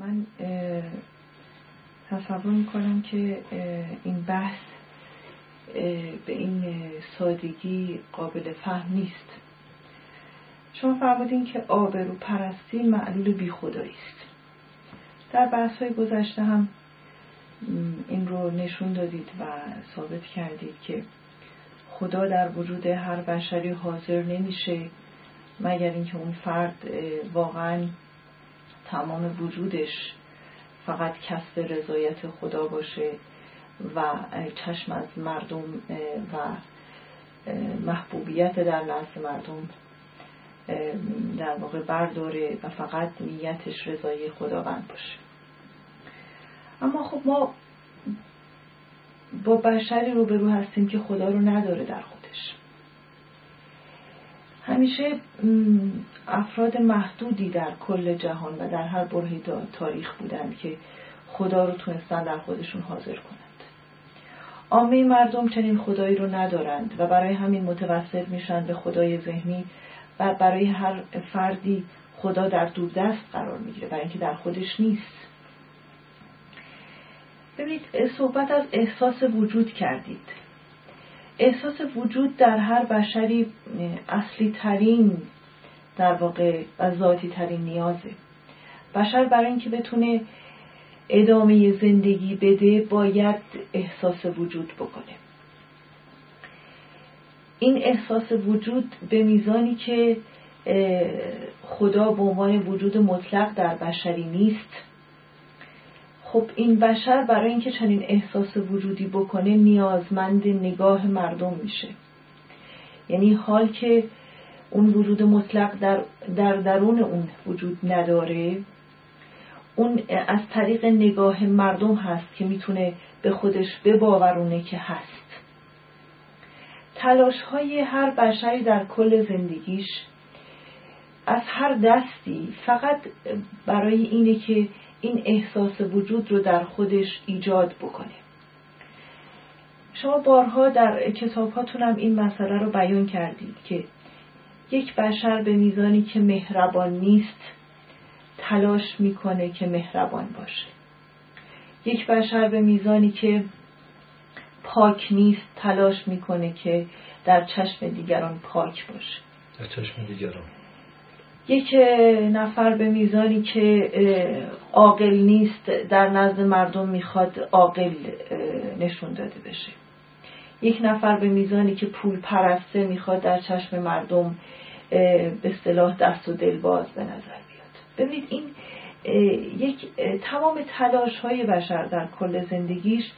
من تصور می‌کنم که این بحث به این سادگی قابل فهم نیست. شما فرمودین که آبرو پرستی معلول بی خدایی است. در بحث های گذشته هم این رو نشون دادید و ثابت کردید که خدا در وجود هر بشری حاضر نمیشه مگر اینکه اون فرد واقعا تمام وجودش فقط کسب رضایت خدا باشه و چشم از مردم و محبوبیت در نزد مردم در واقع برداره و فقط نیتش رضای خداوند باشه. اما خب ما با بشری روبرو هستیم که خدا رو نداره در خودش. همیشه افراد محدودی در کل جهان و در هر برهی تاریخ بودند که خدا رو تونستن در خودشون حاضر کنند. عامه مردم چنین خدایی رو ندارند و برای همین متوسط میشن به خدای ذهنی و برای هر فردی خدا در دست قرار می‌گیره برای اینکه در خودش نیست. ببینید صحبت از احساس وجود کردید. احساس وجود در هر بشری اصلی ترین در واقع و ذاتی ترین نیازه. بشر برای اینکه بتونه ادامه زندگی بده باید احساس وجود بکنه. این احساس وجود به میزانی که خدا به عنوان وجود مطلق در بشری نیست. خب این بشر برای اینکه چنین احساس وجودی بکنه نیازمند نگاه مردم میشه. یعنی حال که اون وجود مطلق در, در درون اون وجود نداره. اون از طریق نگاه مردم هست که می‌تونه به خودش بباورونه که هست. تلاش های هر بشری در کل زندگیش از هر دستی فقط برای اینه که این احساس وجود رو در خودش ایجاد بکنه. شما بارها در کتاب هم این مسئله رو بیان کردید که یک بشر به میزانی که مهربان نیست تلاش می‌کنه که مهربان باشه. یک بشر به میزانی که پاک نیست تلاش می‌کنه که در چشم دیگران پاک باشه. در چشم دیگران. یک نفر به میزانی که عاقل نیست در نزد مردم می‌خواد عاقل نشون داده بشه. یک نفر به میزانی که پول پرسته می‌خواد در چشم مردم به صلاح دست و دل باز به نظر بیاد. ببینید این یک تمام تلاش های بشر در کل زندگیش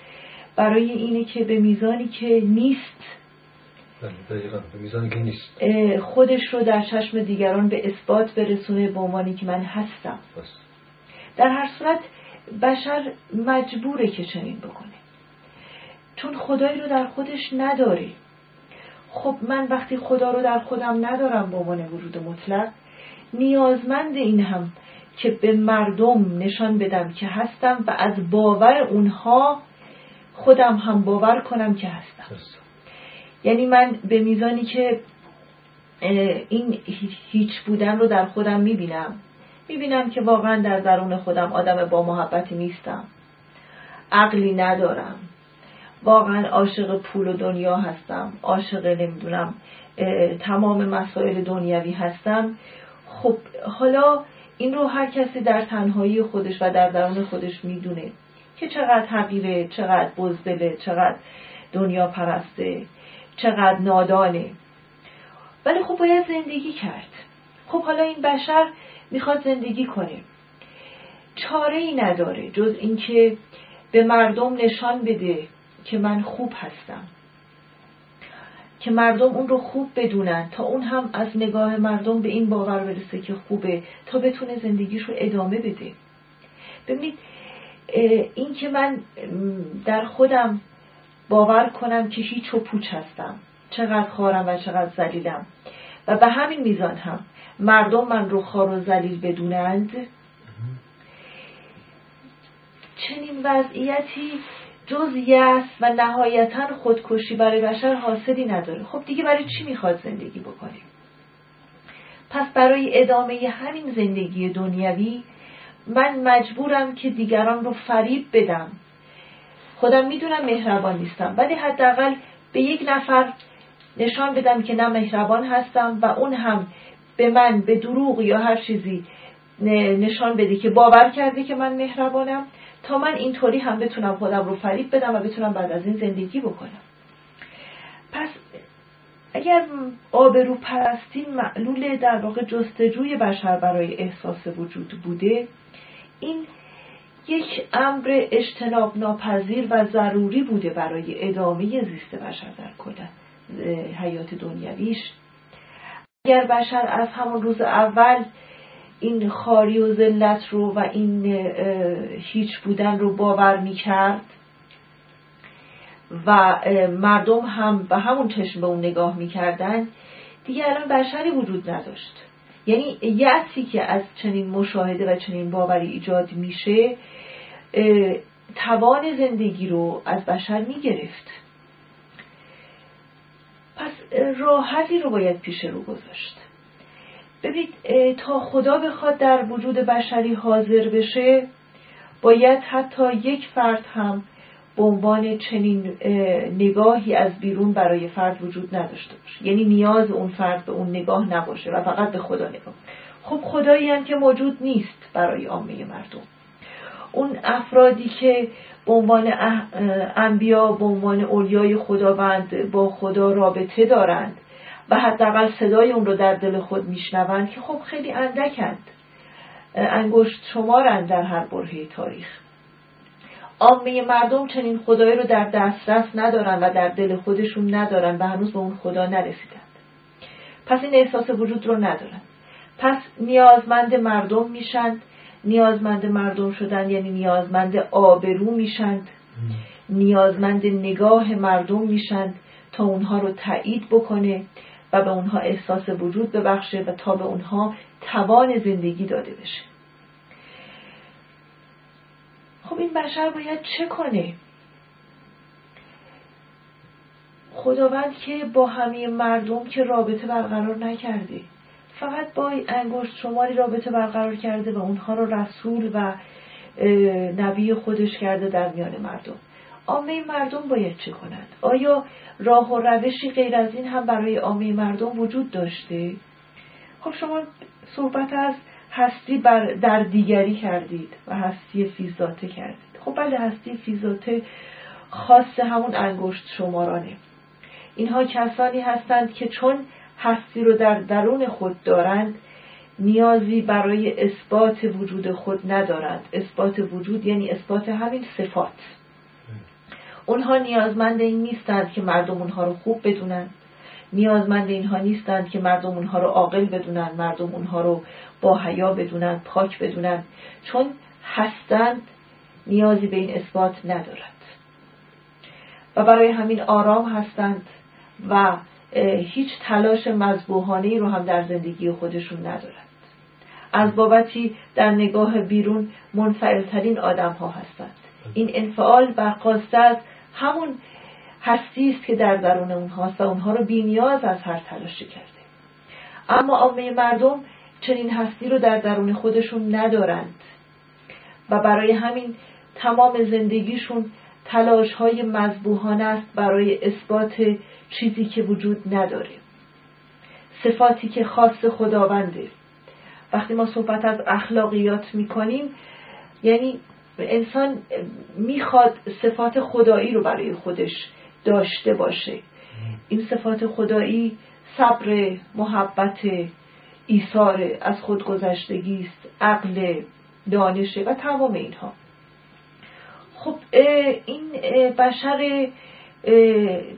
برای اینه که به میزانی که نیست بله، که نیست. خودش رو در چشم دیگران به اثبات برسونه به عنوانی که من هستم. در هر صورت بشر مجبوره که چنین بکنه. چون خدایی رو در خودش نداره. خب من وقتی خدا رو در خودم ندارم به عنوان وجود مطلق نیازمند این هم که به مردم نشان بدم که هستم و از باور اونها خودم هم باور کنم که هستم. یعنی من به میزانی که این هیچ بودن رو در خودم می‌بینم می‌بینم که واقعا در درون خودم آدم با محبتی نیستم. عقلی ندارم. واقعا عاشق پول و دنیا هستم. عاشق نمی‌دونم تمام مسائل دنیوی هستم. خب حالا این رو هر کسی در تنهایی خودش و در درون خودش می‌دونه که چقدر حقیره چقدر بزدله چقدر دنیا پرسته چقدر نادانه. ولی خب باید زندگی کرد. خب حالا این بشر می‌خواد زندگی کنه. چاره ای نداره جز اینکه به مردم نشان بده که من خوب هستم. که مردم اون رو خوب بدونن. تا اون هم از نگاه مردم به این باور برسه که خوبه تا بتونه زندگیش رو ادامه بده. ببینید این که من در خودم باور کنم که هیچ و پوچ هستم. چقدر خارم و چقدر زلیلم و به همین میزان هم مردم من رو خار و زلیل بدونند. چنین وضعیتی جز یس و نهایتا خودکشی برای بشر حاصلی نداره. خب دیگه برای چی می‌خواد زندگی بکنیم پس برای ادامه همین زندگی دنیوی من مجبورم که دیگران رو فریب بدم. خودم می‌دونم مهربان نیستم ولی حداقل به یک نفر نشان بدم که نه مهربان هستم و اون هم به من به دروغ یا هر چیزی نشان بده که باور کرده که من مهربانم. تا من اینطوری هم بتونم خودم رو فریب بدم و بتونم بعد از این زندگی بکنم. پس اگر آبرو پرستی معلول در واقع جستجوی بشر برای احساس وجود بوده این یک امر اجتناب ناپذیر و ضروری بوده برای ادامه زیست بشر در کل حیات دنیویش اگر بشر از همون روز اول این خاری و ذلت رو و این هیچ بودن رو باور می کرد و مردم هم به همون چشم به اون نگاه می‌کردن. دیگه الان بشری وجود نداشت. یعنی یأسی که از چنین مشاهده و چنین باوری ایجاد میشه توان زندگی رو از بشر می‌گرفت. پس راحتی رو باید پیش رو گذاشت. ببینید تا خدا بخواد در وجود بشری حاضر بشه باید حتی یک فرد هم به عنوان چنین نگاهی از بیرون برای فرد وجود نداشته باشه. یعنی نیاز اون فرد به اون نگاه نباشه و فقط به خدا نگاه. خب خدایی هم که موجود نیست برای عامه مردم. اون افرادی که به عنوان انبیا به عنوان اولیای خداوند با خدا رابطه دارند و حداقل صدای اون رو در دل خود میشنوند که خب خیلی اندکند. انگشت شمارند در هر برهه تاریخ. عامه مردم چنین خدایی رو در دسترس ندارن و در دل خودشون ندارن و هنوز به اون خدا نرسیدند. پس این احساس وجود رو ندارن. پس نیازمند مردم میشند نیازمند مردم شدن یعنی نیازمند آبرو میشند نیازمند نگاه مردم میشند تا اونها رو تایید بکنه. و به اونها احساس وجود ببخشه و تا به اونها توان زندگی داده بشه. خب این بشر باید چه کنه؟ خداوند که با همه مردم که رابطه برقرار نکرده فقط با انگشت شماری رابطه برقرار کرده و اونها رو رسول و نبی خودش کرده در میان مردم. عامه مردم باید چه کنند؟ آیا راه و روشی غیر از این هم برای عامه مردم وجود داشته؟ خب شما صحبت از هستی بر در دیگری کردید و هستی فیزاته کردید. خب بله هستی فیزاته خاص همون انگشت شمارانه. اینها کسانی هستند که چون هستی رو در درون خود دارند نیازی برای اثبات وجود خود ندارند. اثبات وجود یعنی اثبات همین صفات. اونها نیازمند این نیستند که مردم اونها رو خوب بدونند نیازمند اینها نیستند که مردم اونها رو عاقل بدونن مردم اونها رو با حیا بدونن پاک بدونن. چون هستند نیازی به این اثبات ندارد. و برای همین آرام هستند و هیچ تلاش مذبوحانه رو هم در زندگی خودشون ندارند. از بابتی در نگاه بیرون منفعلترین آدم ها هستند این انفعال برخواسته از همون هستی است که در درون اونهاست و اونها رو بینیاز از هر تلاشی کرده. اما عامه مردم چنین هستی رو در درون خودشون ندارند و برای همین تمام زندگیشون تلاش های مذبوحانه است برای اثبات چیزی که وجود نداره. صفاتی که خاص خداونده. وقتی ما صحبت از اخلاقیات می‌کنیم یعنی انسان می‌خواد صفات خدایی رو برای خودش داشته باشه. این صفات خدایی صبر محبت ایثار از خودگذشتگی است عقل دانشه و تمام اینها. خب این بشر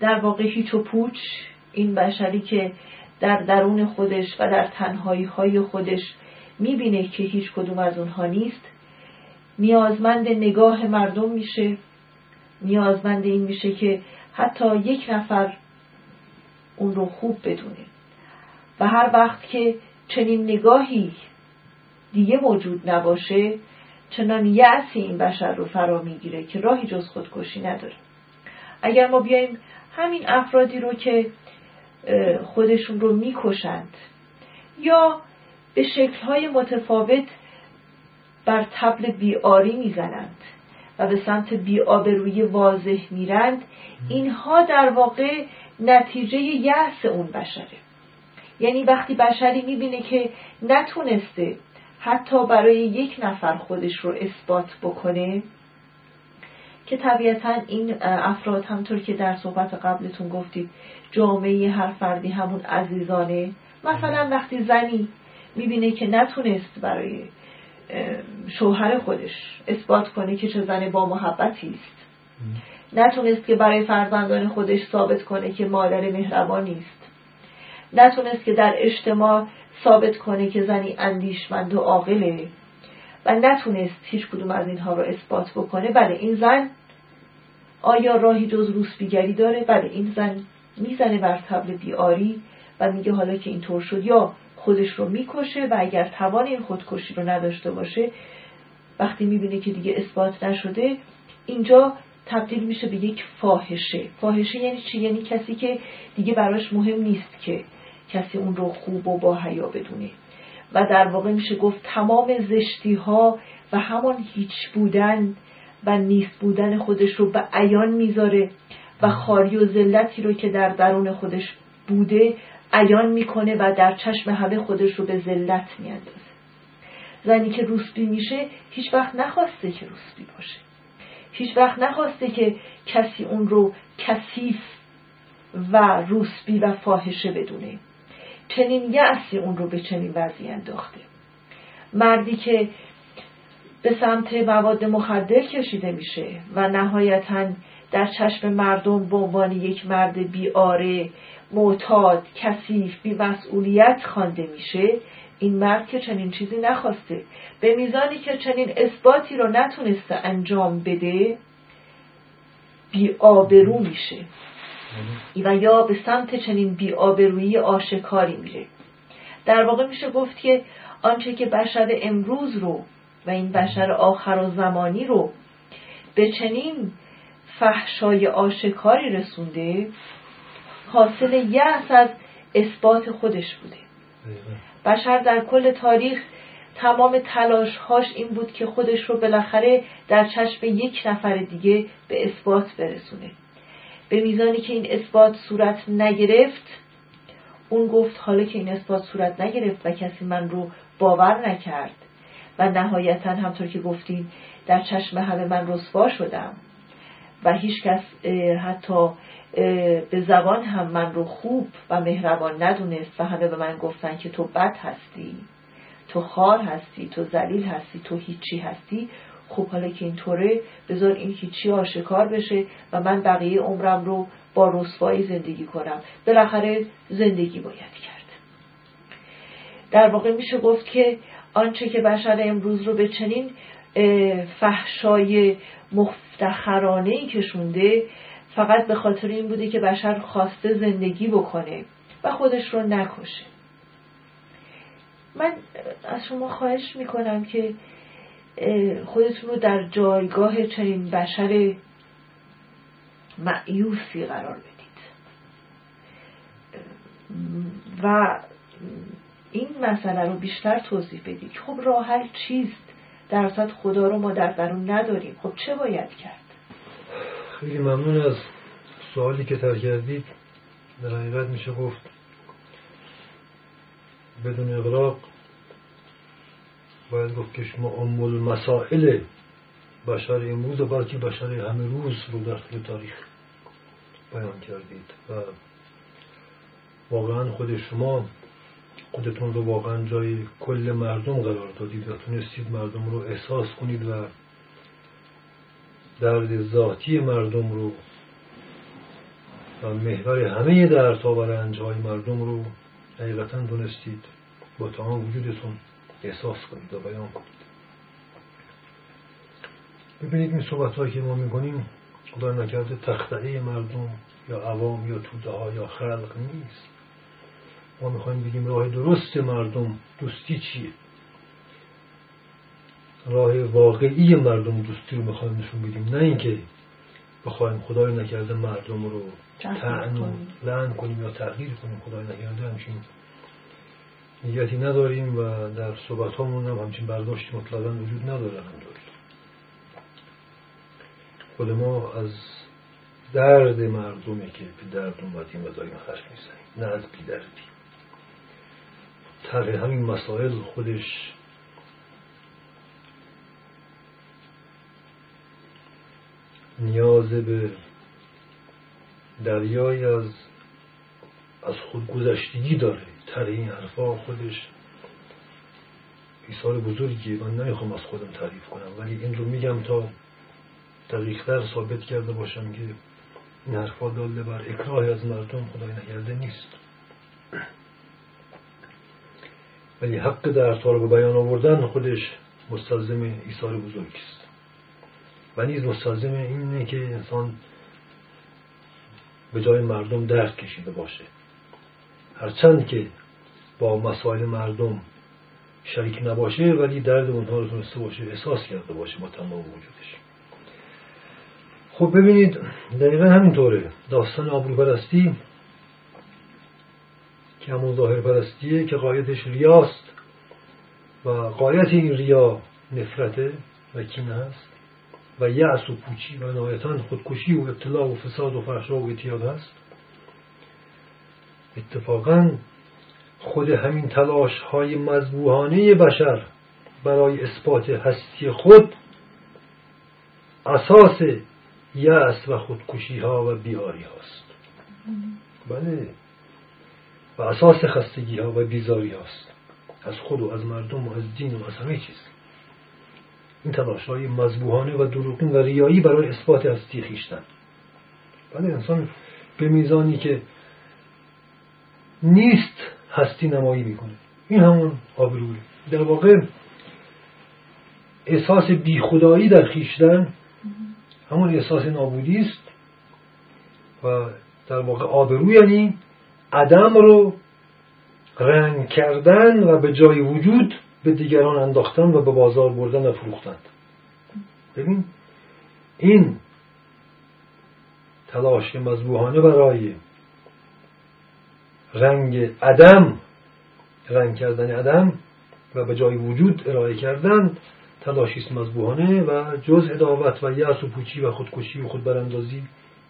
در واقع هیچ و پوچ این بشری که در درون خودش و در تنهایی های خودش می‌بینه که هیچ کدوم از اونها نیست نیازمند نگاه مردم میشه. نیازمند این میشه که حتی یک نفر اون رو خوب بدونه. و هر وقت که چنین نگاهی دیگه موجود نباشه چنان یعصی این بشر رو فرا می‌گیره که راهی جز خودکشی نداره. اگر ما بیایم همین افرادی رو که خودشون رو می‌کشند یا به شکلهای متفاوت بر تبل بیاری می‌زنند و به سمت بیآبرویی واضح میرند. اینها در واقع نتیجه یأس اون بشره. یعنی وقتی بشری می‌بینه که نتونسته حتی برای یک نفر خودش رو اثبات بکنه که طبیعتا این افراد همطور که در صحبت قبلتون گفتید جامعه هر فردی همون عزیزانه. مثلا وقتی زنی می‌بینه که نتونست برای شوهر خودش اثبات کنه که چه زن با محبتی است. نتونست که برای فرزندان خودش ثابت کنه که مادر مهربانی است نتونست که در اجتماع ثابت کنه که زنی اندیشمند و عاقله. و نتونست هیچ کدوم از اینها رو اثبات بکنه. بله این زن آیا راهی جز روسبیگری داره؟ بله این زن می‌زنه بر تبل بیاری و میگه حالا که اینطور شد. یا خودش رو می‌کشه و اگر توان این خودکشی رو نداشته باشه وقتی می‌بینه که دیگه اثبات نشده اینجا تبدیل میشه به یک فاحشه. فاحشه یعنی چی؟ یعنی کسی که دیگه براش مهم نیست که کسی اون رو خوب و با حیا بدونه. و در واقع میشه گفت تمام زشتی ها و همان هیچ بودن و نیست بودن خودش رو به عیان می‌ذاره و خاری و ذلتی رو که در درون خودش بوده عیان می‌کنه و در چشم همه خودش رو به ذلت میاندازه. زنی که روسبی میشه هیچ وقت نخواسته که روسبی باشه. هیچ وقت نخواسته که کسی اون رو کثیف و روسبی و فاحشه بدونه. چنین یأسی اون رو به چنین وضعی انداخته. مردی که به سمت مواد مخدر کشیده میشه و نهایتا در چشم مردم به عنوان یک مرد بیاره معتاد کثیف بی مسئولیت خوانده میشه این مرد که چنین چیزی نخواسته. به میزانی که چنین اثباتی رو نتونسته انجام بده بی آبرو میشه. و یا به سمت چنین بی آبرویی آشکاری میره. در واقع میشه گفت که آنچه که بشر امروز رو و این بشر آخر و زمانی رو به چنین فحشای آشکاری رسونده حاصل یأس از اثبات خودش بوده. بشر در کل تاریخ تمام تلاشهاش این بود که خودش رو بالاخره در چشم یک نفر دیگه به اثبات برسونه. به میزانی که این اثبات صورت نگرفت اون گفت حالا که این اثبات صورت نگرفت و کسی من رو باور نکرد و نهایتا همطور که گفتین در چشم همه من رسوا شدم و هیچ کس حتی به زبان هم من رو خوب و مهربان ندونست و همه به من گفتن که تو بد هستی. تو خار هستی تو ذلیل هستی تو هیچی هستی. خب حالا که اینطوره بذار این هیچی آشکار بشه و من بقیه عمرم رو با رسوایی زندگی کنم. بالاخره زندگی باید کرد. در واقع میشه گفت که آنچه که بشر امروز رو به چنین فحشای مفتخرانه کشونده فقط به خاطر این بوده که بشر خواسته زندگی بکنه و خودش رو نکشه. من از شما خواهش می‌کنم که خودتون رو در جایگاه چنین بشر معیوسی قرار بدید. و این مسئله رو بیشتر توضیح بدید. خب راه حل چیست؟ در خدا رو ما در درون نداریم. خب چه باید کرد؟ خیلی ممنون از سوالی که تر کردید. در حقیقت میشه گفت بدون اغراق باید گفت که شما امول مسائل بشر امروز و بلکه بشر همه روز رو در طول تاریخ بیان کردید و واقعا خود شما خودتون رو واقعا جای کل مردم قرار دادید و تونستید مردم رو احساس کنید و درد ذاتی مردم رو و محور همه دردها و رنجهای مردم رو حقیقتا دونستید. با تمام وجودتون احساس کنید و بیان کنید. ببینید این صحبت که ما می‌کنیم خدا نکرده تختعه مردم یا عوام یا توده ها یا خلق نیست. ما می‌خوایم بگیم راه درست مردم دوستی چیه؟ راه واقعی مردم دوستی رو می‌خوایم نشون بدیم نه اینکه بخوایم خدای نکرده مردم رو تعن و لعن کنیم یا تغییر کنیم خدای نکرده همچین نیتی نداریم و در صحبت همون هم همچین برداشتی مطلقا وجود نداره همطور خود ما از درد مردمی که به درد اومدیم و داریم حرف می‌زنیم نه از بیدردی. طرح همین مسائل خودش نیاز به دریایی از از خودگذشتگی داره. تر این حرفا خودش ایثار بزرگیه. من نمی‌خوام از خودم تعریف کنم. ولی این رو میگم تا دقیقتر ثابت کرده باشم که این حرفا داله بر اکراه از مردم خدای نکرده نیست. ولی حق در طالب بیان آوردن خودش مستلزم ایثار بزرگی است. و نیز مستلزم اینه که انسان به جای مردم درد کشیده باشه. هرچند که با مسائل مردم شریک نباشه ولی درد اونها رو تونسته باشه احساس کرده باشه با تمام وجودش. خب ببینید دقیقا همینطوره. داستان آبرو پرستی که همون ظاهر پرستیه که قایتش ریاست و قایت این ریا نفرته و کینه هست. و یعص و پوچی و نهایتا خودکشی و ابتلاع و فساد و فحشا و اتیاد هست. اتفاقا خود همین تلاش های مذبوحانه بشر برای اثبات هستی خود اساس یأس و خودکشی ها و بیاری هاست. بله. و اساس خستگی ها و بیزاری هاست از خود و از مردم و از دین و از همه چیز. این تلاش های مذبوحانه و دروغین و ریایی برای اثبات هستی خیشتن بله انسان به میزانی که نیست هستی نمایی می‌کنه. این همون آبروه در واقع احساس بیخدایی در خیشتن همون احساس نابودی است و در واقع آبرو یعنی عدم رو رنگ کردن و به جای وجود به دیگران انداختن و به بازار بردن و فروختن. ببین این تلاش مذبوحانه برای رنگ عدم رنگ کردن عدم و به جای وجود ارائه کردن تلاشیست مذبوحانه و جز اداوت و یأس و پوچی و خودکشی و خودبراندازی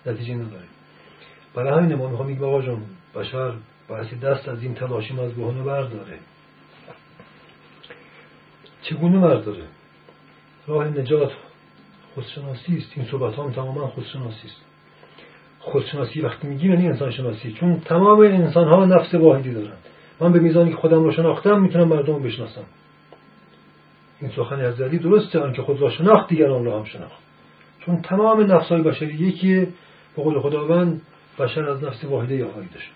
نتیجه نداره. برای همین ما می‌خوام آقا جان بشر باید دست از این تلاشی مذبوحانه برداره. چگونه برداره راه نجات خودشناسی است. این صحبت هم تماما خودشناسی است. خودشناسی وقتی میگیم یعنی انسان شناسی چون تمام انسان ها نفس واحدی دارن من به میزانی که خودم رو شناختم می‌تونم مردم رو بشناسم. این سخن از علی درسته. آنکه خود را شناخت دیگران را هم شناخت. چون تمام نفس های بشری یکیه. به قول خداوند بشر از نفس واحده آفریده شد.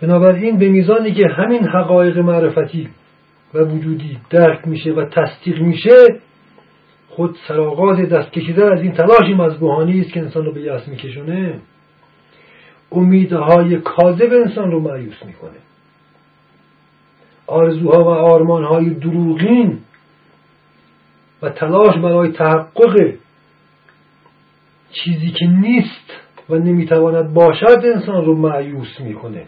بنابراین به میزانی که همین حقایق معرفتی و وجودی درک میشه و تصدیق میشه خود سراغاز دست کشیدن از این تلاشی مذبوحانی است که انسان رو به یأس میکشونه. امیدهای کاذب انسان رو معیوس می‌کنه. آرزوها و آرمانهای دروغین و تلاش برای تحقق چیزی که نیست و نمی‌تواند باشد انسان رو معیوس می‌کنه.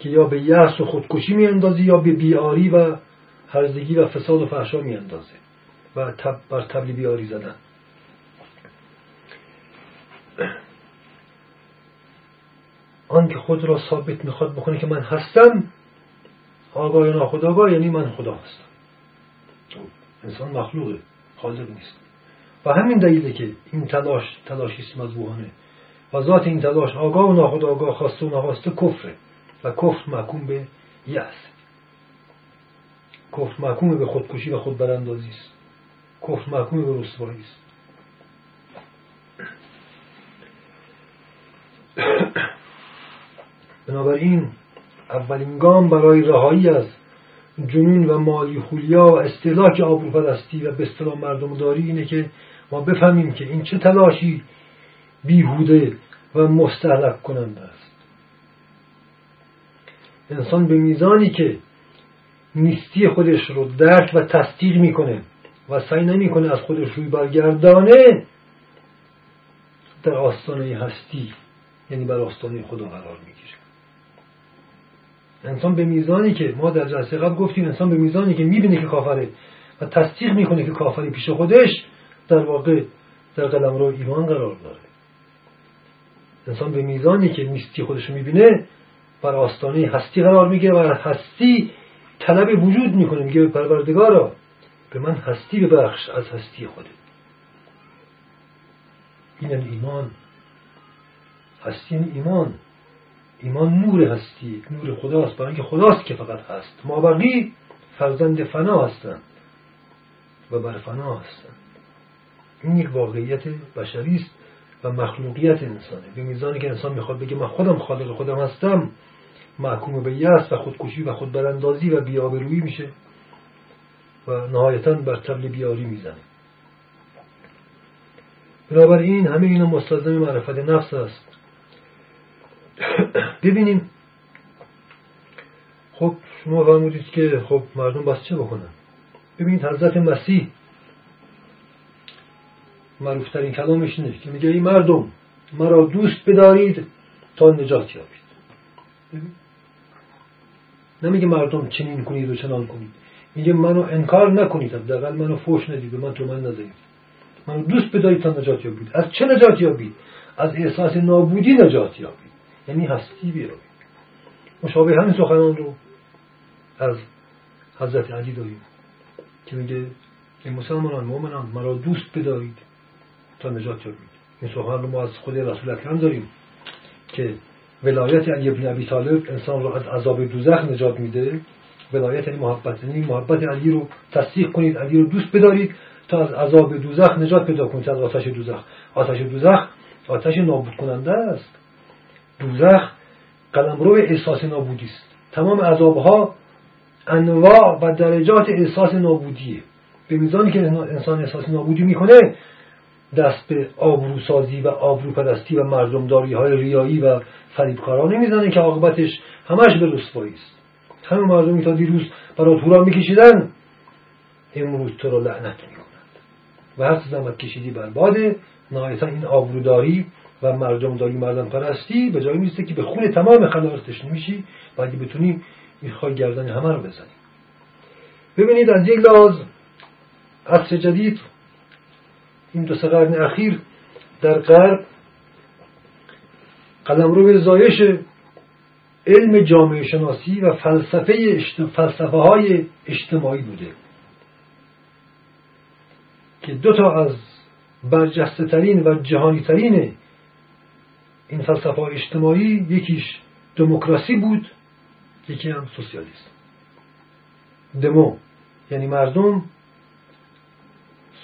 که یا به یأس و خودکشی میاندازه یا به بیاری و هرزگی و فساد و فحشا میاندازه و تب بر تبلی بیاری زدن. آن که خود را ثابت می‌خواد بکنه که من هستم آگاه یا ناخداگاه یعنی من خدا هستم. انسان مخلوقه خالق نیست. و همین دلیله که این تلاش تلاشی است مذبوحانه. و ذات این تلاش آگاه و ناخداگاه خواسته و نخواسته کفره. و کفر محکوم به یأس کفر محکوم به خودکشی و خودبراندازی است. کفر محکوم به رسوایی است. بنابراین اولین گام برای رهایی از جنون و مالی خولیا و استهلاک آبروپرستی و به اصطلاح مردم داری اینه که ما بفهمیم که این چه تلاشی بیهوده و مستحلق کننده است. انسان به میزانی که نیستی خودش رو درک و تصدیق می‌کنه و سعی نمی‌کنه از خودش روی برگردانه در آستانه هستی یعنی بر آستانه خدا قرار می‌گیره. انسان به میزانی که ما در جلسه قبل گفتیم انسان به میزانی که می‌بینه که کافره و تصدیق می‌کنه که کافری پیش خودش در واقع در قلم رو ایمان قرار داره. انسان به میزانی که نیستی خودش رو می‌بینه بر آستانه هستی قرار می‌گیره و هستی طلب وجود می‌کنه. میگه پروردگارا به من هستی ببخش از هستی خودت این ایمان. هستی ایمان. ایمان نور هستی نور خداست. برای اینکه خداست که فقط هست. ما بقی فرزند فنا هستند و بر فنا هستند. این یک واقعیت بشری است و مخلوقیت انسانه. به میزانی که انسان می‌خواد بگه من خودم خالق خودم هستم محکوم به یأس و خودکشی و خودبراندازی و بیابرویی میشه و نهایتا بر تبل بیاری می‌زنه. بنابراین همه اینا مستلزم معرفت نفس است. ببینیم. خب شما فرمودید که خب مردم باز چه بکنن؟ ببینید حضرت مسیح معروفترین کلامش اینه که میگه ای مردم مرا دوست بدارید تا نجات یابید. نمیگه مردم چنین کنید و چنان کنید. میگه منو انکار نکنید. حداقل منو فوش ندید به من تو من نزنید. منو دوست بدارید تا نجات یابید. از چه نجات یابید؟ از احساس نابودی نجات یابید. یعنی هستی بیابید. مشابه همین سخنان رو از حضرت علی داریم که میگه این مسلمانان مؤمنان مرا دوست بدارید تا نجات یابید. این سخن رو ما از خود رسول اکرم داریم که ولایت علی ابن ابی طالب انسان رو از عذاب دوزخ نجات میده. ولایت یعنی محبت یعنی محبت علی رو تصدیق کنید علی رو دوست بدارید تا از عذاب دوزخ نجات پیدا کنید. از آتش دوزخ. آتش دوزخ آتش نابود کننده است. دوزخ قلمرو احساس نابودی است. تمام عذابها انواع و درجات احساس نابودیه. به میزانی که انسان احساس نابودی می‌کنه دست به آبروسازی و آبروپرستی و مردمداری های ریایی و فریبکارا نمی‌زنه که عاقبتش همش به رسوایی است. همه مردمی تا دیروز برای تورا میکشیدن. امروز تو را لعنت می‌کنند. و هر زحمت کشیدی برباده نهایتا این آبروداری و مردمداری مردم پرستی به جایی میسته که به خون تمام خلایق تشنه میشی و اگه بتونی می‌خوای گردن همه رو بزنی. ببینید از یک لحاظ عصر جدید این دو قرن اخیر در غرب به زایش علم جامعه شناسی و فلسفه فلسفه های اجتماعی بوده. که دو تا از برجسته ترین و جهانی ترین این فلسفه اجتماعی یکیش دموکراسی بود یکی هم سوسیالیسم. دمو یعنی مردم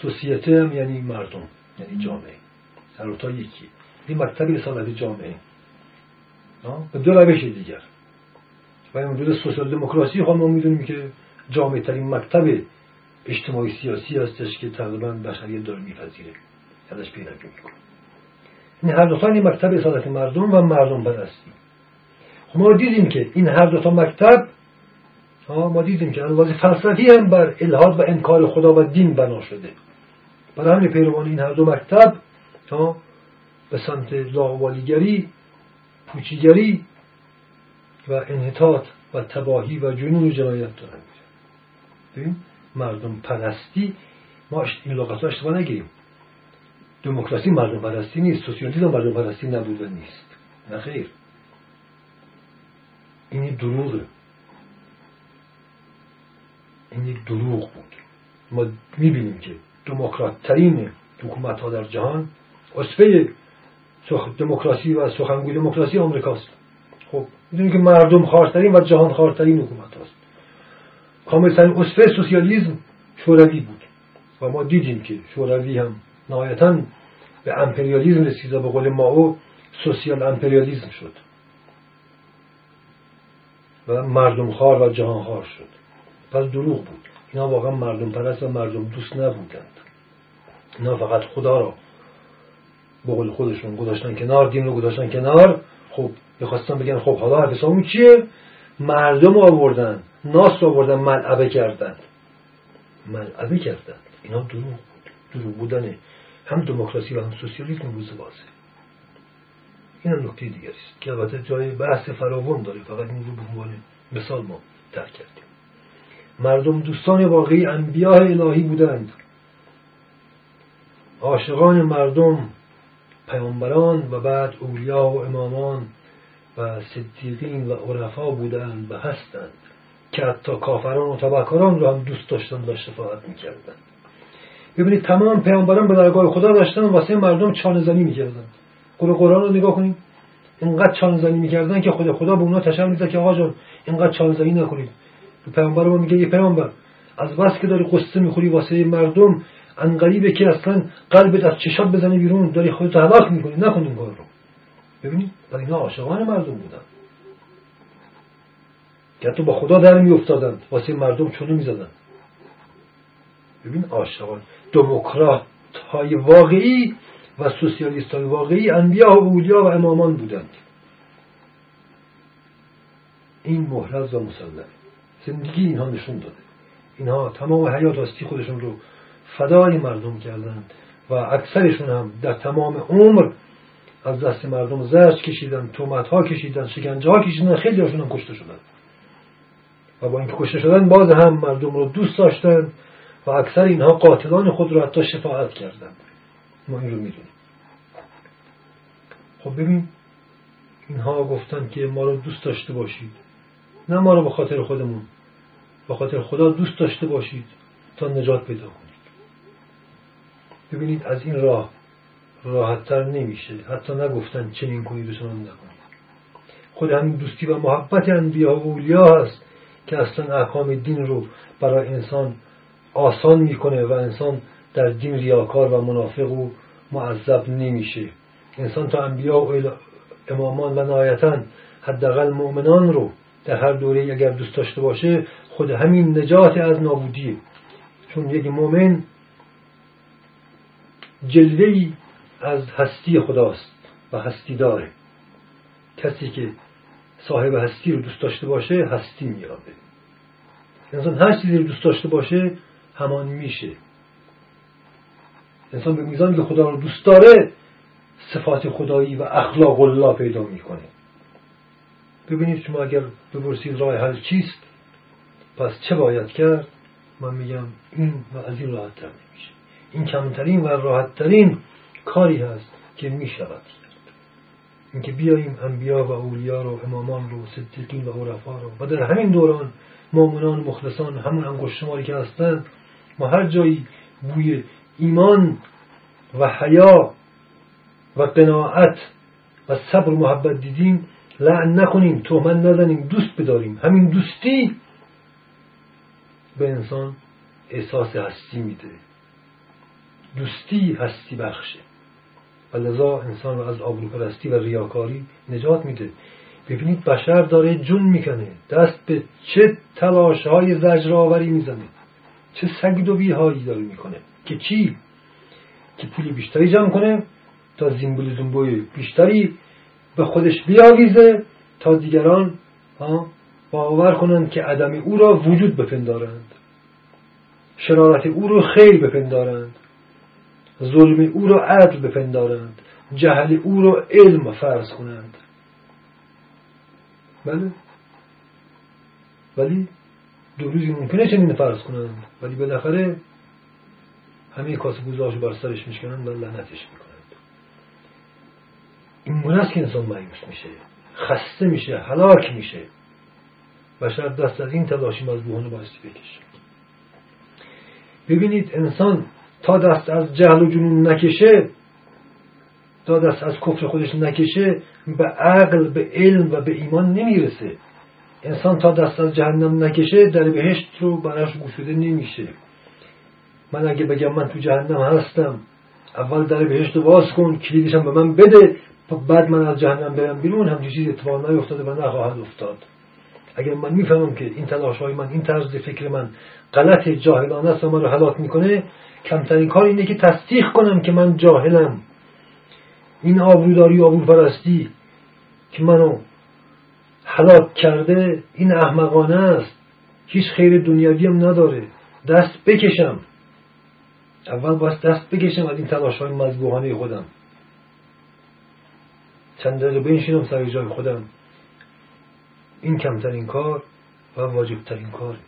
سوسیته هم یعنی مردم یعنی جامعه. هر تا یکی. این مکتب اصالت جامعه. به دو روش دیگر. و این وجود سوسیال دموکراسی خواهم ما می‌دونیم که جامعه ترین مکتب اجتماعی سیاسی هستش که تقریبا بشریت داره میپذیره. ازش پیدا می‌کنه. این هر دو این مکتب اصالت مردم و مردم پرستی. خب ما دیدیم که این هر دو تا مکتب ما دیدیم که الواز فلسفی هم بر الهاد و انکار خدا و دین بنا شده. برای همین پیروان این هر دو مکتب به سمت لاوالیگری پوچیگری و انحطاط و تباهی و جنون و جنایت دارن. ببین مردم پرستی ما این لغت ها اشتباه نگیریم. دموکراسی مردم پرستی نیست سوسیالیسم مردم پرستی نبوده نیست. نه خیر. این دروغه. این یک دروغ بود. ما می‌بینیم که دموکرات ترین حکومت ها در جهان اصفه دموکراسی و سخنگوی دموکراسی آمریکاست. خب می‌دونید که مردم خواسترین و جهان خواسترین حکومت هست کاملترین اصفه سوسیالیزم شوروی بود. و ما دیدیم که شوروی هم نهایتا به امپریالیزم رسید و به قول ماو سوسیال امپریالیزم شد. و مردم خار و جهان خار شد. پس دروغ بود. اینا واقعا مردم پرست و مردم دوست نبودند. اینا فقط خدا را بقول خودشون گذاشتن کنار دین رو گذاشتن کنار. خب می‌خواستن بگن خب حالا حرف اون چیه؟ مردم آوردن ناس آوردن ملعبه کردن ملعبه کردن اینا دروغ بود. دروغ بودن هم دموکراسی و هم سوسیالیسم روز بازه این هم نکته دیگری است که البته جای بحث فراوان داره. فقط این رو به عنوان مثال ما ترک کردیم. مردم دوستان واقعی انبیاء الهی بودند. عاشقان مردم پیامبران و بعد اولیا و امامان و صدیقین و عرفا بودند و هستند که حتی کافران و تبکران را هم دوست داشتن و شفاعت می‌کردند. ببینید تمام پیامبران به درگاه خدا داشتن واسه مردم چانه زنی می‌کردن قول قرآن رو نگاه کنید. اینقدر چانه زنی می‌کردن که خود خدا به اونا تشم می‌زد که آقا جان اینقدر چانه زنی نکنید. پیامبر ما میگه یه پیامبر از بس که داری قصه می‌خوری واسه مردم انقریبه که اصلا قلبت از چشات بزنه بیرون داری خودت هلاک می‌کنی نکن این کار رو. ببینید و اینا عاشقان مردم بودن. که تو با خدا در میافتادند واسه مردم چونو می‌زدن. ببین عاشقان دموکرات های واقعی و سوسیالیست های واقعی انبیا و اولیا و امامان بودند. این محرز و مسلم زندگی اینها نشون داده. اینها تمام حیات هستی خودشون رو فدای مردم کردند و اکثرشون هم در تمام عمر از دست مردم زرج کشیدن تومت ها کشیدن شکنجه ها کشیدن خیلی هاشون هم کشته شدن. و با اینکه کشته شدن باز هم مردم رو دوست داشتن و اکثر اینها قاتلان خود رو حتی شفاعت کردند ما این رو می‌دونیم. خب ببین اینها گفتن که ما رو دوست داشته باشید. نه ما رو به خاطر خودمون به خاطر خدا دوست داشته باشید تا نجات پیدا کنید. ببینید از این راه راحتتر نمیشه. حتی نگفتن چنین کنید و چنان نکنید خود همین دوستی و محبت انبیا و اولیا هست که اصلا احکام دین رو برای انسان آسان می‌کنه و انسان در دین ریاکار و منافق و معذب نمیشه. انسان تا انبیا و امامان و نهایتا حداقل مؤمنان رو در هر دوره اگر دوست داشته باشه خود همین نجات از نابودیه. چون یک مؤمن جلوه از هستی خداست و هستی داره. کسی که صاحب هستی رو دوست داشته باشه هستی میابه انسان هر چیزی رو دوست داشته باشه همان میشه. انسان به میزان که خدا رو دوست داره صفات خدایی و اخلاق الله پیدا می‌کنه. ببینید شما اگر بپرسید راه حل چیست پس چه باید کرد؟ من میگم این و از این راحت تر نمیشه. این کمترین و راحتترین کاری هست که می‌شود کرد. اینکه بیاییم انبیا و اولیا رو امامان رو صدیقین و عرفا رو و در همین دوران مؤمنان مخلصان همون انگشت شماری که هستند ما هر جایی بوی ایمان و حیا و قناعت و صبر و محبت دیدیم لعن نکنیم تهمت نزنیم دوست بداریم. همین دوستی به انسان احساس هستی میده. دوستی هستی بخشه. و لذا انسان رو از آبروپرستی و ریاکاری نجات میده. ببینید بشر داره جون می‌کنه. دست به چه تلاش های زجرآوری می‌زنه. چه سگدوی هایی داره می‌کنه. که چی؟ که پولی بیشتری جمع کنه تا زیمبولی زنبوی بیشتری به خودش بیاویزه تا دیگران باور کنند که عدم او را وجود بپندارند. شرارت او را خیر بپندارند. ظلم او را عدل بپندارند. جهل او را علم فرض کنند. بله. ولی دو روزی ممکنه چنین فرض کنند. ولی بالاخره همه کاسه بوزاشو بر سرش میشکنند و لعنتش می‌کنند. این گونه است که انسان مایوس میشه خسته میشه هلاک میشه. بشر دست از این تلاشی مذبوحانه بایستی بکشه. ببینید انسان تا دست از جهل و جنون نکشه تا دست از کفر خودش نکشه به عقل به علم و به ایمان نمی‌رسه. انسان تا دست از جهنم نکشه در بهشت رو براش گشوده نمیشه. من اگه بگم من تو جهنم هستم اول در بهشت رو باز کن کلیدشم به من بده بعد من از جهنم برم بیرون همچین چیزی اتفاق نیفتاده و نخواهد افتاد. اگر من می‌فهمم که این تلاش های من این طرز فکر من غلط جاهلانه است و من رو هلاک می‌کنه کمترین کار اینه که تصدیق کنم که من جاهلم. این آبروداری و پرستی که منو هلاک کرده این احمقانه است. هیچ خیر دنیوی هم نداره. دست بکشم. اول باید دست بکشم از این تلاش های مذبوحانه خودم. چند دقیقه بنشینم سر جای خودم. این کمترین کار و واجب ترین کار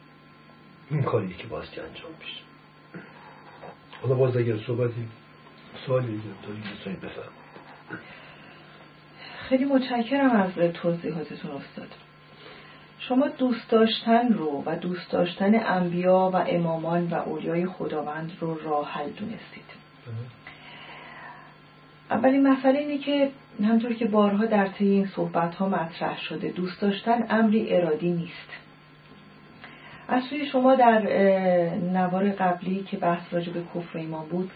این کاری که باستی انجام بشه حالا باز اگر صحبتی سوالی داریم می‌تونید بفرم خیلی متشکرم از توضیحاتتون استاد. شما دوست داشتن رو و دوست داشتن انبیا و امامان و اولیای خداوند رو راه حل دونستید. اولین مسئله اینه که همطور که بارها در طی این صحبت ها مطرح شده دوست داشتن امری ارادی نیست. از سوی شما در نوار قبلی که بحث راجع به کفر ایمان بود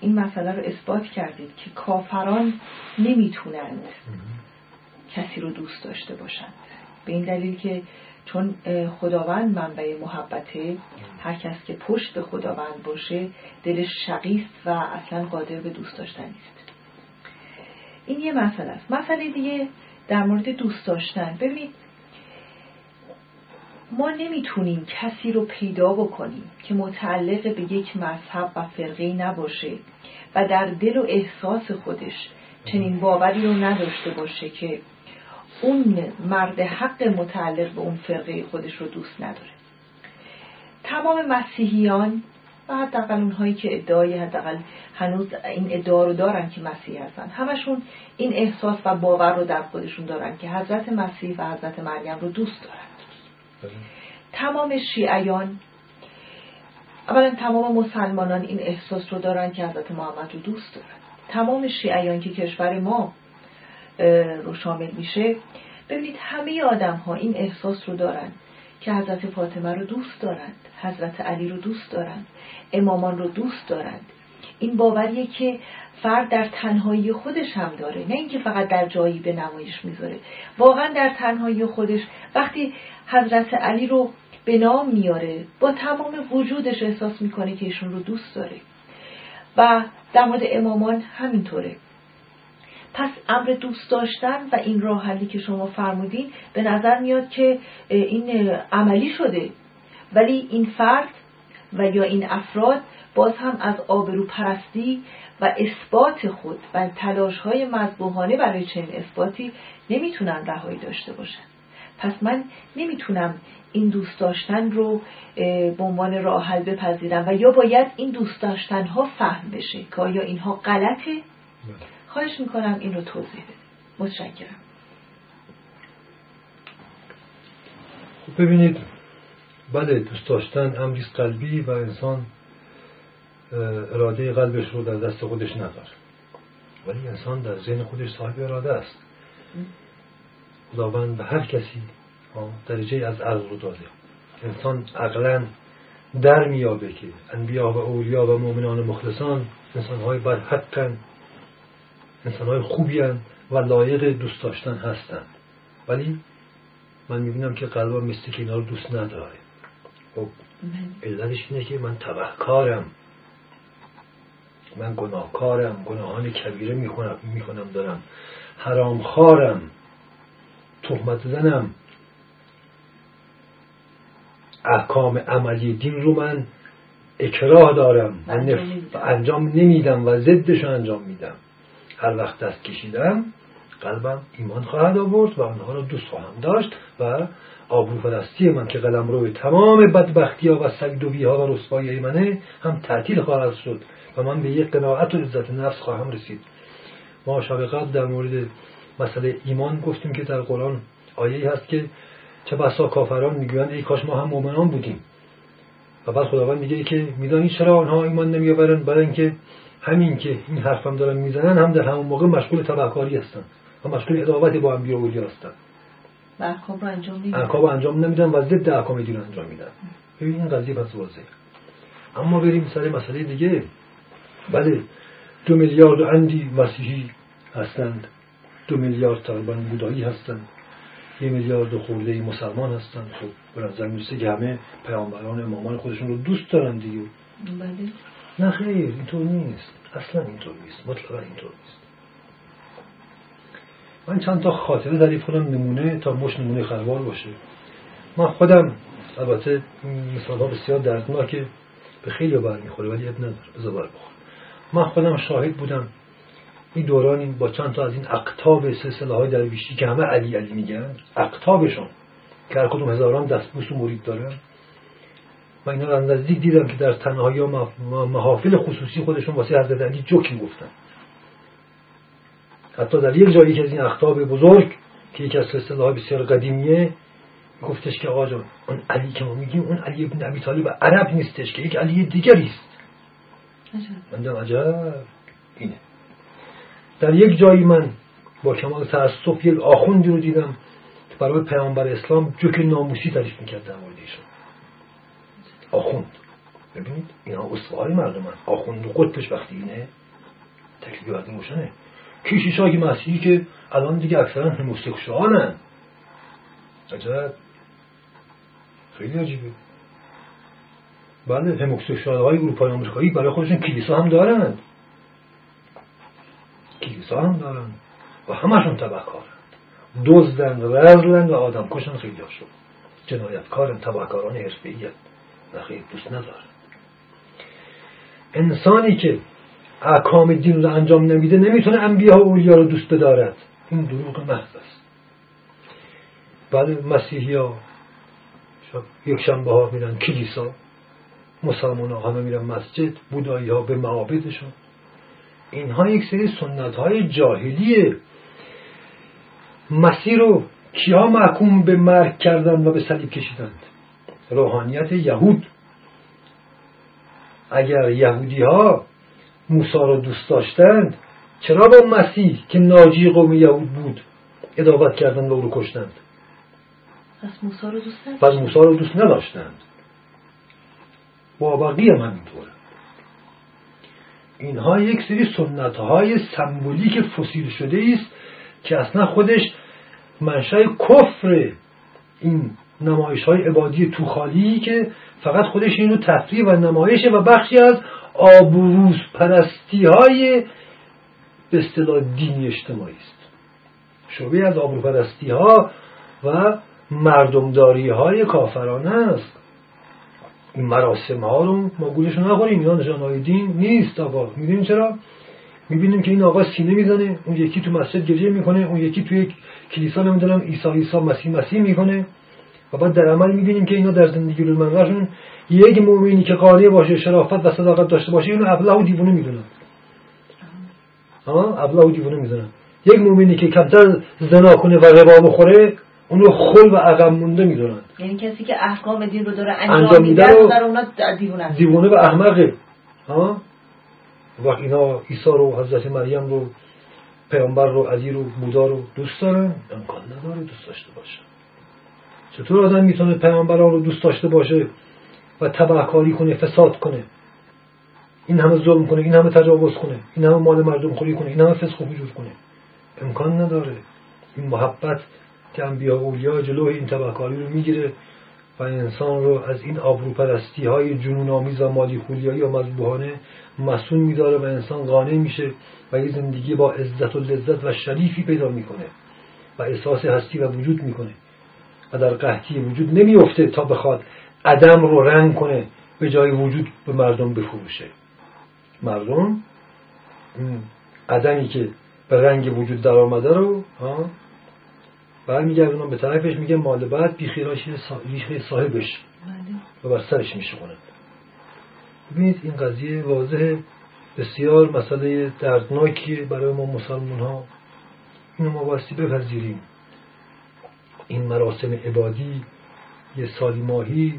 این مسئله رو اثبات کردید که کافران نمی‌تونند کسی رو دوست داشته باشند. به این دلیل که چون خداوند منبع محبته هر کس که پشت به خداوند باشه دلش شقیست و اصلا قادر به دوست داشتن نیست. این یه مسئله است. مسئله دیگه در مورد دوست داشتن. ببینید ما نمی‌تونیم کسی رو پیدا بکنیم که متعلق به یک مذهب و فرقه نباشه و در دل و احساس خودش چنین باوری رو نداشته باشه که اون مرد حق متعلق به اون فرقه خودش رو دوست نداره. تمام مسیحیان و حداقل اونهایی که ادعای حداقل هنوز این ادعا رو دارن که مسیحی هستن. همشون این احساس و باور رو در خودشون دارن که حضرت مسیح و حضرت مریم رو دوست دارن. بله. تمام شیعیان اولا تمام مسلمانان این احساس رو دارن که حضرت محمد رو دوست دارن. تمام شیعیان که کشور ما رو شامل میشه ببینید همه آدم ها این احساس رو دارن که حضرت فاطمه رو دوست دارند حضرت علی رو دوست دارند امامان رو دوست دارند. این باوریه که فرد در تنهایی خودش هم داره نه اینکه فقط در جایی به نمایش می‌ذاره. واقعا در تنهایی خودش وقتی حضرت علی رو به نام میاره با تمام وجودش احساس می‌کنه که ایشون رو دوست داره. و در مورد امامان همینطوره. پس امر دوست داشتن و این راه حلی که شما فرمودین به نظر میاد که این عملی شده. ولی این فرد و یا این افراد باز هم از آبرو پرستی و اثبات خود و تلاش های مذبوحانه برای چنین اثباتی نمی‌تونن رهایی داشته باشن. پس من نمی‌تونم این دوست داشتن رو به عنوان راه حل بپذیرم و یا باید این دوست داشتن ها فهم بشه که آیا اینها غلطه؟ خواهش می‌کنم این رو توضیح بده متشکرم. خب ببینید بله دوست داشتن امری قلبی و انسان اراده قلبش رو در دست خودش نداره. ولی انسان در ذهن خودش صاحب اراده است. خداوند به هر کسی درجه از عقل رو داده. انسان عقلا در میابه که انبیا و اولیا و مؤمنان مخلصان انسان های بر حقن انسان های خوبی و لایق دوست داشتن هستند. ولی من می‌بینم که قلبا مثل که اینا رو دوست نداره. خب علتش اینه که من تبهکارم. من گناهکارم گناهان کبیره می‌خونم می‌کنم دارم. حرامخوارم. تهمت زنم. احکام عملی دین رو من اکراه دارم. من انجام نمیدم. و ضدش انجام میدم. هر وقت دست کشیدم قلبم ایمان خواهد آورد و آنها را دوست خواهم داشت و آبرو پرستی من که قلم روی تمام بدبختی ها و سگدوبی ها و رسوایی منه هم تعطیل خواهد شد و من به یک قناعت و عزت نفس خواهم رسید. ما شب قبل در مورد مسئله ایمان گفتیم که در قرآن آیه هست که چه بسا کافران می‌گویند ای کاش ما هم مؤمنان بودیم. و بعد خداوند میگه که میدانی چرا آنها ایمان نمیآورند؟ برای اینکه همین که این حرفم دارن می‌زنن هم در همون موقع مشغول تبهکاری هستن و مشغول ادابت با انبیا و هستن. احکام رو انجام نمیدن احکام انجام نمیدن و ضد احکام دین انجام میدن. ببین این قضیه پس واضحه. اما بریم سر مسئله دیگه. بله دو میلیارد اندی مسیحی هستند. دو میلیارد تقریبا بودایی هستند. یه میلیارد خورده مسلمان هستند. خب به نظر می‌رسه که همه پیامبران امامان خودشون رو دوست دارن دیگه. بله. نه خیر اینطور نیست. اصلا اینطور نیست مطلقا اینطور نیست. من چند تا خاطره تعریف کنم نمونه تا مش نمونه خربار باشه. من خودم البته مثال ها بسیار دردناکه به خیلی بر می‌خوره ولی اب نداره. بذار بخور من خودم شاهد بودم این دورانی با چند تا از این اقتاب سلسله های درویشی که همه علی علی میگن اقتابشون که هر کدوم هزاران دستبوس و مرید دارن من اینا نزدیک دیدم که در تنهایی محافل خصوصی خودشون واسه حضرت علی جوکی گفتن. حتی در یک جایی که از این اخطاب بزرگ که یکی از اصطلاح بسیار قدیمیه گفتش که آقا جان اون علی که ما میگیم اون علی ابن ابی طالب عرب نیستش که یک علی دیگری است. من عجب. اینه. در یک جایی من با کمال تاسف یک آخوندی رو دیدم که برای پیامبر اسلام جوک ناموسی تعریف می‌کرد در مورد ایشون. آخوند. ببینید اینا اصفهانی مردم هست آخوند و قطبش وقتی اینه تکلیف وقتی موشنه کشیش های مسیحی که الان دیگه اکثرا هموسکشوالن عجب. خیلی عجیبه. بله هموسکشوال های اروپای آمریکایی برای خودشون کلیسا هم دارند کلیسا هم دارند و همشون تبهکارند دزدند رزلند و آدم کشن خیلی شد جنایتکارن تبهکاران حرفه‌ای و خیلی دوست ندارند انسانی که احکام دین رو انجام نمیده نمی‌تونه انبیا و اولیا رو دوست بدارد. این دروغ محض است. بله مسیحی ها یک شنبه ها میرن کلیسا مسلمان ها همه میرن مسجد بودایی ها به معابدشون. اینها یک سری سنت های جاهلیه. مسیح رو کیا محکوم به مرگ کردن و به صلیب کشیدند؟ روحانیت یهود. اگر یهودی ها موسا را دوست داشتند چرا با مسیح که ناجی قوم یهود بود ادابت کردند و او رو کشتند؟ پس موسا رو دوست پس موسا رو دوست نداشتند. با هم همینطوره. اینها یک سری سنت های سمبولیک فسیل شده است که اصلا خودش منشأ کفر این نمایش های عبادی توخالی که فقط خودش اینو تفریح و نمایشه و بخشی از آبروز پرستی های به اصطلاح دینی اجتماعی است. شعبه از آبرو پرستی ها و مردمداری های کافرانه است. این مراسم ها رو ما گولشون نخوریم اینا نشان های دین نیست آقا. می‌دونیم چرا؟ می‌بینیم که این آقا سینه می‌زنه اون یکی تو مسجد گریه می‌کنه اون یکی توی کلیسا نمی‌دونم عیسی عیسی مسیح مسیح می‌کنه. و بعد در عمل می‌بینیم که اینا در زندگی روزمرهشون یک مؤمنی که قانع باشه شرافت و صداقت داشته باشه اینو ابله و دیوونه می‌دونن. ها ابله و دیوونه می‌دونن. یک مؤمنی که کمتر زنا کنه و ربا بخوره اونو خل و عقب مونده می‌دونن. یعنی کسی که احکام دین رو داره انجام میده در اونا دیوونه دیوونه و احمقه. ها وقت اینا عیسی رو حضرت مریم رو پیامبر رو علی رو بودا رو دوست دارن. امکان نداره دوست داشته باشه چطور آدم می‌تونه پیامبران رو دوست داشته باشه و تبهکاری کنه فساد کنه؟ این همه ظلم کنه این همه تجاوز کنه این همه مال مردم خوری کنه این همه فسق و فجور کنه؟ امکان نداره. این محبت که انبیا اولیا جلوی این تبهکاری رو می‌گیره و انسان رو از این آبروپرستی های جنون آمیز و مالی خولیایی و مذبوحانه مسون میداره و انسان قانع میشه و یه زندگی با عزت و لذت و شریفی پیدا می‌کنه و احساس هستی و وجود می‌کنه. و در قحطی وجود نمیفته تا بخواد عدم رو رنگ کنه به جای وجود به مردم بفروشه. مردم عدمی که به رنگ وجود در آمده رو برمیگردونم به طرفش میگه مال بعد بیخیراش ریشه صاحبش. بله. و بر سرش میشونه ببینید این قضیه واضح بسیار مسئله دردناکیه برای ما مسلمان ها اینو ما باستی بپذیریم. این مراسم عبادی یه سالی ماهی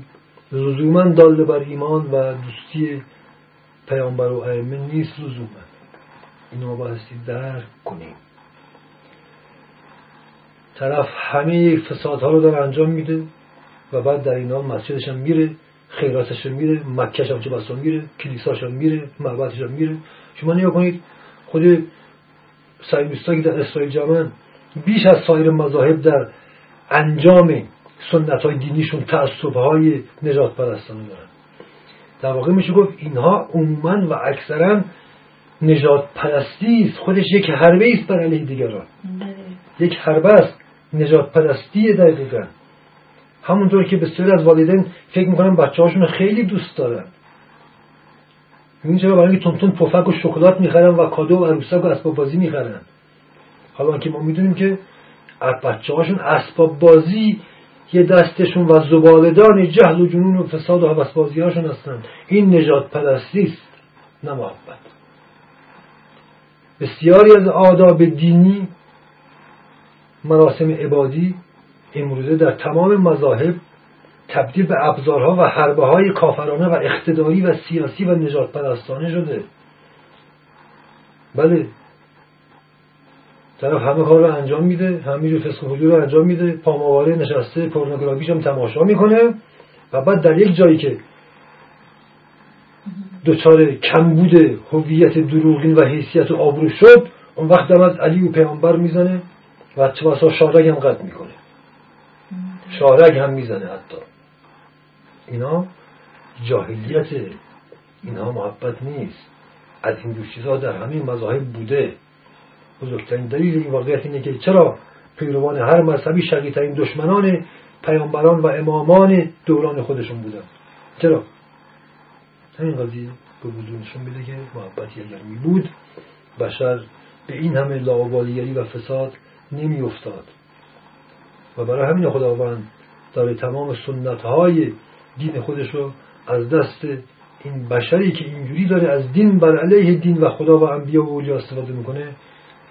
لزوما داله بر ایمان و دوستی پیامبر و ائمه نیست لزوما. اینو ما بایستی درک کنیم. طرف همه فسادها رو داره انجام میده و بعد در این حال مسجدش هم میره خیراتش هم میره مکهش هم چه میره کلیساش هم میره معبدش هم میره. شما نیا کنید خود سعی در اسرائیل جمعن بیش از سایر مذاهب در انجام سنت های دینیشون تعصب های نجات پرستانه دارن. در واقع میشه گفت اینها عموما و اکثرا نجات پرستی است. خودش یک حربه است بر علیه دیگران. بله. یک حربه است. نجات پرستی دقیقا همونطور که بسیاری از والدین فکر می‌کنن بچه هاشون خیلی دوست دارن. این چرا؟ برای اینکه تون پفک و شکلات می‌خرن و کادو و عروسک و اسباب بازی می‌خرن. حالا که ما می‌دونیم که بچه هاشون اسباب بازی یه دستشون و زبالدان جهل و جنون و فساد و حوثبازی هاشون هستن. این نجات پرستی است نه محبت. بسیاری از آداب دینی مراسم عبادی امروزه در تمام مذاهب تبدیل به ابزارها و حربه های کافرانه و اقتداری و سیاسی و نجات پرستانه شده. بله طرف همه کار رو انجام میده همه فسق و رو انجام میده پاماواره نشسته پورنوگرافیش هم تماشا می‌کنه و بعد در یک جایی که دچار کمبود هویت دروغین و حیثیت و آبرو شد اون وقت هم از علی و پیامبر می‌زنه و چواسا شارگ هم قد می‌کنه. شارگ هم می‌زنه حتی. اینا جاهلیت. اینها محبت نیست. از این دو چیزها در همین مذاهب بوده. بزرگترین دلیل این واقعیت اینه که چرا پیروان هر مذهبی شقیترین دشمنان پیامبران و امامان دوران خودشون بودن. چرا؟ همین قضیه به وجود نشون میده که محبت یگرمی بود. بشر به این همه لاوبالیگری و فساد نمی افتاد و برای همین خداوند داره تمام سنت های دین خودش رو از دست این بشری که اینجوری داره از دین بر علیه دین و خدا و انبیا و اولیا استفاده می‌کنه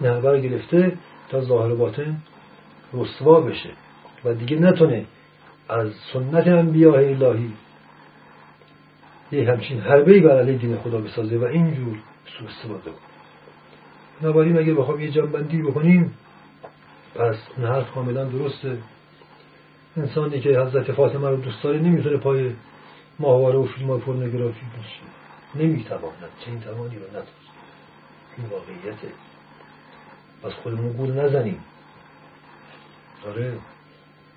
نهبر گرفته تا ظاهر باطن رسوا بشه. و دیگه نتونه از سنت انبیاء الهی یه همچین حربه بر علیه دین خدا بسازه و اینجور سو استفاده کنه. بنابراین اگر بخوام یه جنبندی بکنیم پس این حرف کاملا درسته. انسانی که حضرت فاطمه رو دوست داره نمی‌تونه پای ماهواره و فیلم های پورنوگرافی باشه. نمی‌تواند. چنین توانی رو نداره این واقعیته. از خودمون گول نزنیم. آره.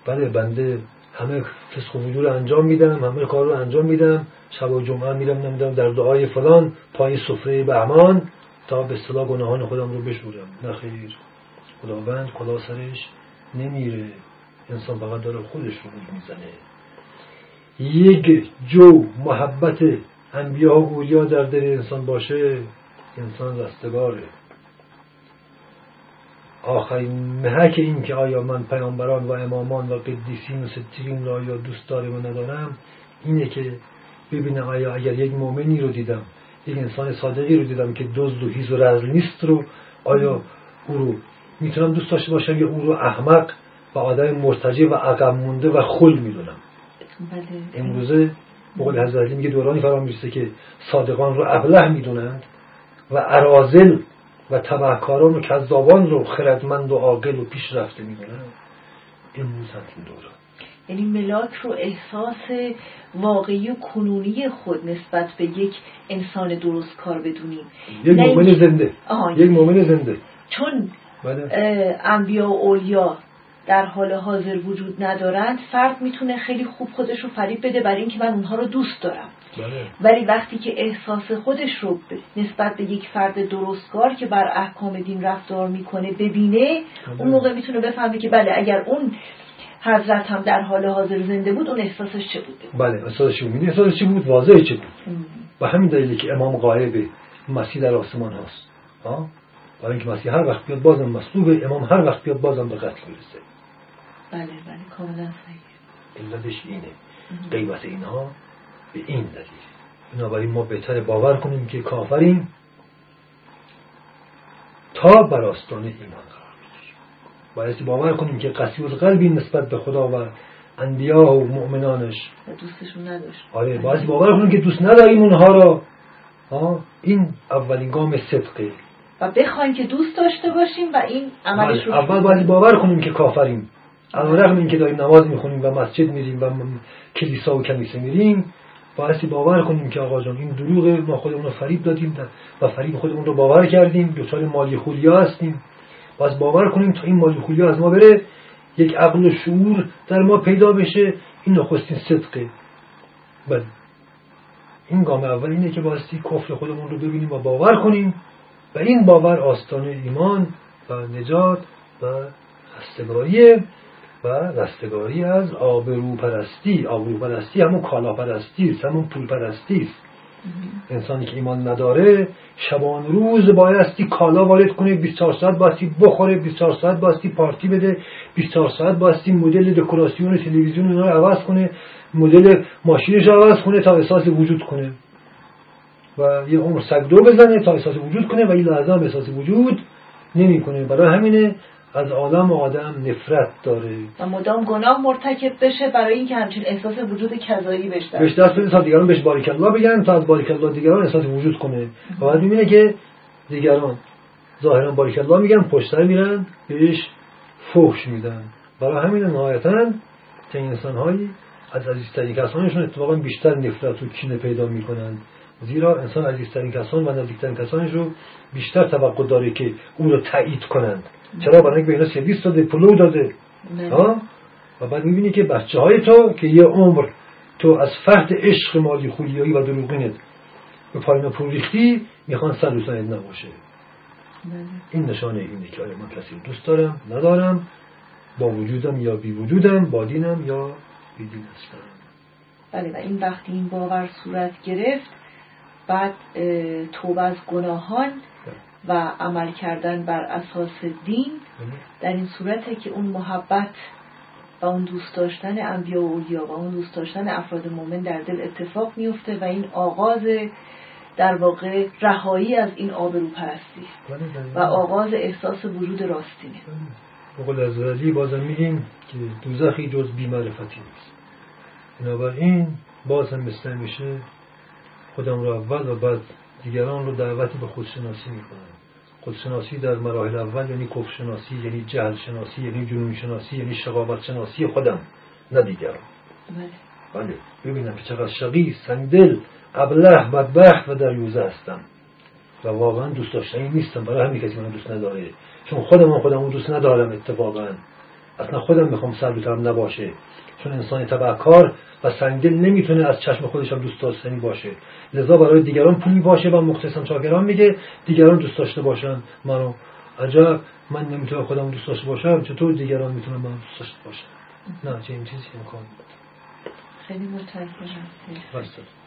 بله بنده همه فسق و وجود انجام میدم همه کار رو انجام میدم. شب و جمعه میرم نمیدم در دعای فلان پای سفره بهمان تا به اصطلاح گناهان خودم رو بشورم. نه خیر. خداوند کلا سرش نمیره. انسان فقط داره خودش رو می‌زنه. یک جو محبت انبیا و اولیا در دل انسان باشه انسان رستگاره. آخرین محک این که آیا من پیامبران و امامان و قدیسین و ستیرین را یا دوست دارم و ندارم اینه که ببینم آیا اگر یک مؤمنی رو دیدم یک انسان صادقی رو دیدم که دزد و هیز و رزل نیست رو آیا او رو می‌تونم دوست داشته باشم یا او رو احمق و آدم مرتجع و عقب مونده و خل می‌دونم بله. امروزه بقول حضرت میگه دورانی فرام می‌رسه که صادقان رو ابله می‌دونند و ارازل و تبهکاران و کذابان رو خردمند و عاقل و پیشرفته می‌دونند امروز این دوران یعنی ملاک رو احساس واقعی و کنونی خود نسبت به یک انسان درست کار بدونیم یک مؤمن زنده. یک مؤمن زنده. چون بله. انبیا و اولیا در حال حاضر وجود ندارند فرد می‌تونه خیلی خوب خودش رو فریب بده برای اینکه من اونها رو دوست دارم. ولی وقتی که احساس خودش رو نسبت به یک فرد درستکار که بر احکام دین رفتار می‌کنه ببینه بله. اون موقع می‌تونه بفهمه که بله اگر اون حضرت هم در حال حاضر زنده بود اون احساسش چه بوده؟ بله احساسش بود؟ احساسش چه بود؟ واضح چه بود؟ و همین دلیلی که امام غایب مسیح در آسمان هست برای اینکه مسیح هر وقت بیاد بازم مصلوب امام هر وقت بیاد بازم به قتل می‌رسه. بله بله کاملا صحیح. علتش اینه. قیمت اینها به این دلیل. بنابراین ما بهتر باور کنیم که کافریم تا بر آستان ایمان قرار بگیریم. بایستی باور کنیم که قسی قلبی نسبت به خدا و انبیا و مؤمنانش دوستشون نداشت. آره بایستی باور کنیم که دوست نداریم اونها را. این اولین گام صدقه و بخوایم که دوست داشته باشیم و این عملش رو اول باید باور کنیم که کافریم. علا رقم این که داریم نماز می‌خونیم و مسجد میریم و کلیسا و کنیسه میریم بایستی باور کنیم که آقا جان این دروغ ما خودمون رو فریب دادیم و فریب خودمون رو باور کردیم دوچار مالی خولیا هستیم. باز باور کنیم تا این مالی خولیا از ما بره یک عقل و شعور در ما پیدا بشه این نخستین صدقه. بله. این گام اول اینه که بایستی کفر خودمون رو ببینیم و باور کنیم و این باور آستانه ایمان و نجات و رستگاریه. و رستگاری از آبرو پرستی آبرو پرستی همون کالا پرستی است همون پول پرستی است انسانی که ایمان نداره شبان روز بایستی کالا وارد کنه 24 ساعت باستی بخوره 24 ساعت باستی پارتی بده 24 ساعت باستی مدل دکوراسیون تلویزیون رو عوض کنه مدل ماشینش رو عوض کنه تا احساس وجود کنه. و یه عمر سگدو بزنه تا احساس وجود کنه و این لحظه هم احساس وجود نمی‌کنه. برای همینه از و آدم نفرت داره. و مدام گناه مرتکب بشه برای اینکه همچین احساس وجود کذایی بهش بهش دست بده. تا دیگران بهش باریک الله بگن تا از باریک الله دیگران احساس وجود کنه. و بعد می‌بینه که دیگران ظاهرا باریک الله میگن پشتر میرن بهش فحش میدن. برای همین نهایتا که انسان هایی از عزیزترین کسانشون اتفاقا بیشتر نفرت و کینه پیدا می‌کنند زیرا انسان عزیزترین کسان و نزدیکترین کسانش رو بیشتر توقع داره که اون رو تایید کنند. چرا برای به اینا سرویس داده پلو داده؟ ها؟ و بعد می‌بینی که بچه های تو که یه عمر تو از فرد عشق مالی خولیایی و دروغینت به پایین پول ریختی می‌خوان سر نباشه این نشانه اینه که آیا من کسی دوست دارم ندارم با وجودم یا بی وجودم با دینم یا بی دین هستم. بله و این وقتی این باور صورت گرفت بعد توبه از گناهان و عمل کردن بر اساس دین در این صورته که اون محبت و اون دوست داشتن انبیا و اولیا و اون دوست داشتن افراد مومن در دل اتفاق میفته و این آغاز در واقع رهایی از این آبرو پرستی و آغاز احساس وجود راستینه بقول از ولی بازم میگیم که دوزخی جز بیمعرفتی نیست. بنابراین باز هم مثل میشه خودم رو اول و بعد دیگران رو دعوتی به خودشناسی می‌کنن. خودشناسی در مراحل اول یعنی کفشناسی یعنی جهل شناسی یعنی جنون شناسی یعنی شقاوت شناسی خودم نه دیگران. بله. بله. ببینم که چقدر شقی سنگدل ابله بدبخت و در یوزه هستم. و واقعا دوست داشتنی نیستم. برای همین کسی من دوست نداره. چون خودم خودم دوست ندارم اتفاقا. اصلا خودم می‌خوام سر نباشه. چون انسان تبعکار و سنگدل نمی‌تونه از چشم خودش هم دوست داشتنی باشه. لذا برای دیگران پولی باشه و مختصم چاکران میگه دیگران دوست داشته باشن. منو عجب من نمی‌تونم خودم دوست داشته باشم چطور دیگران می‌تونن من دوست داشته باشن؟ نه چه این چیزی امکان خیلی متشکرم.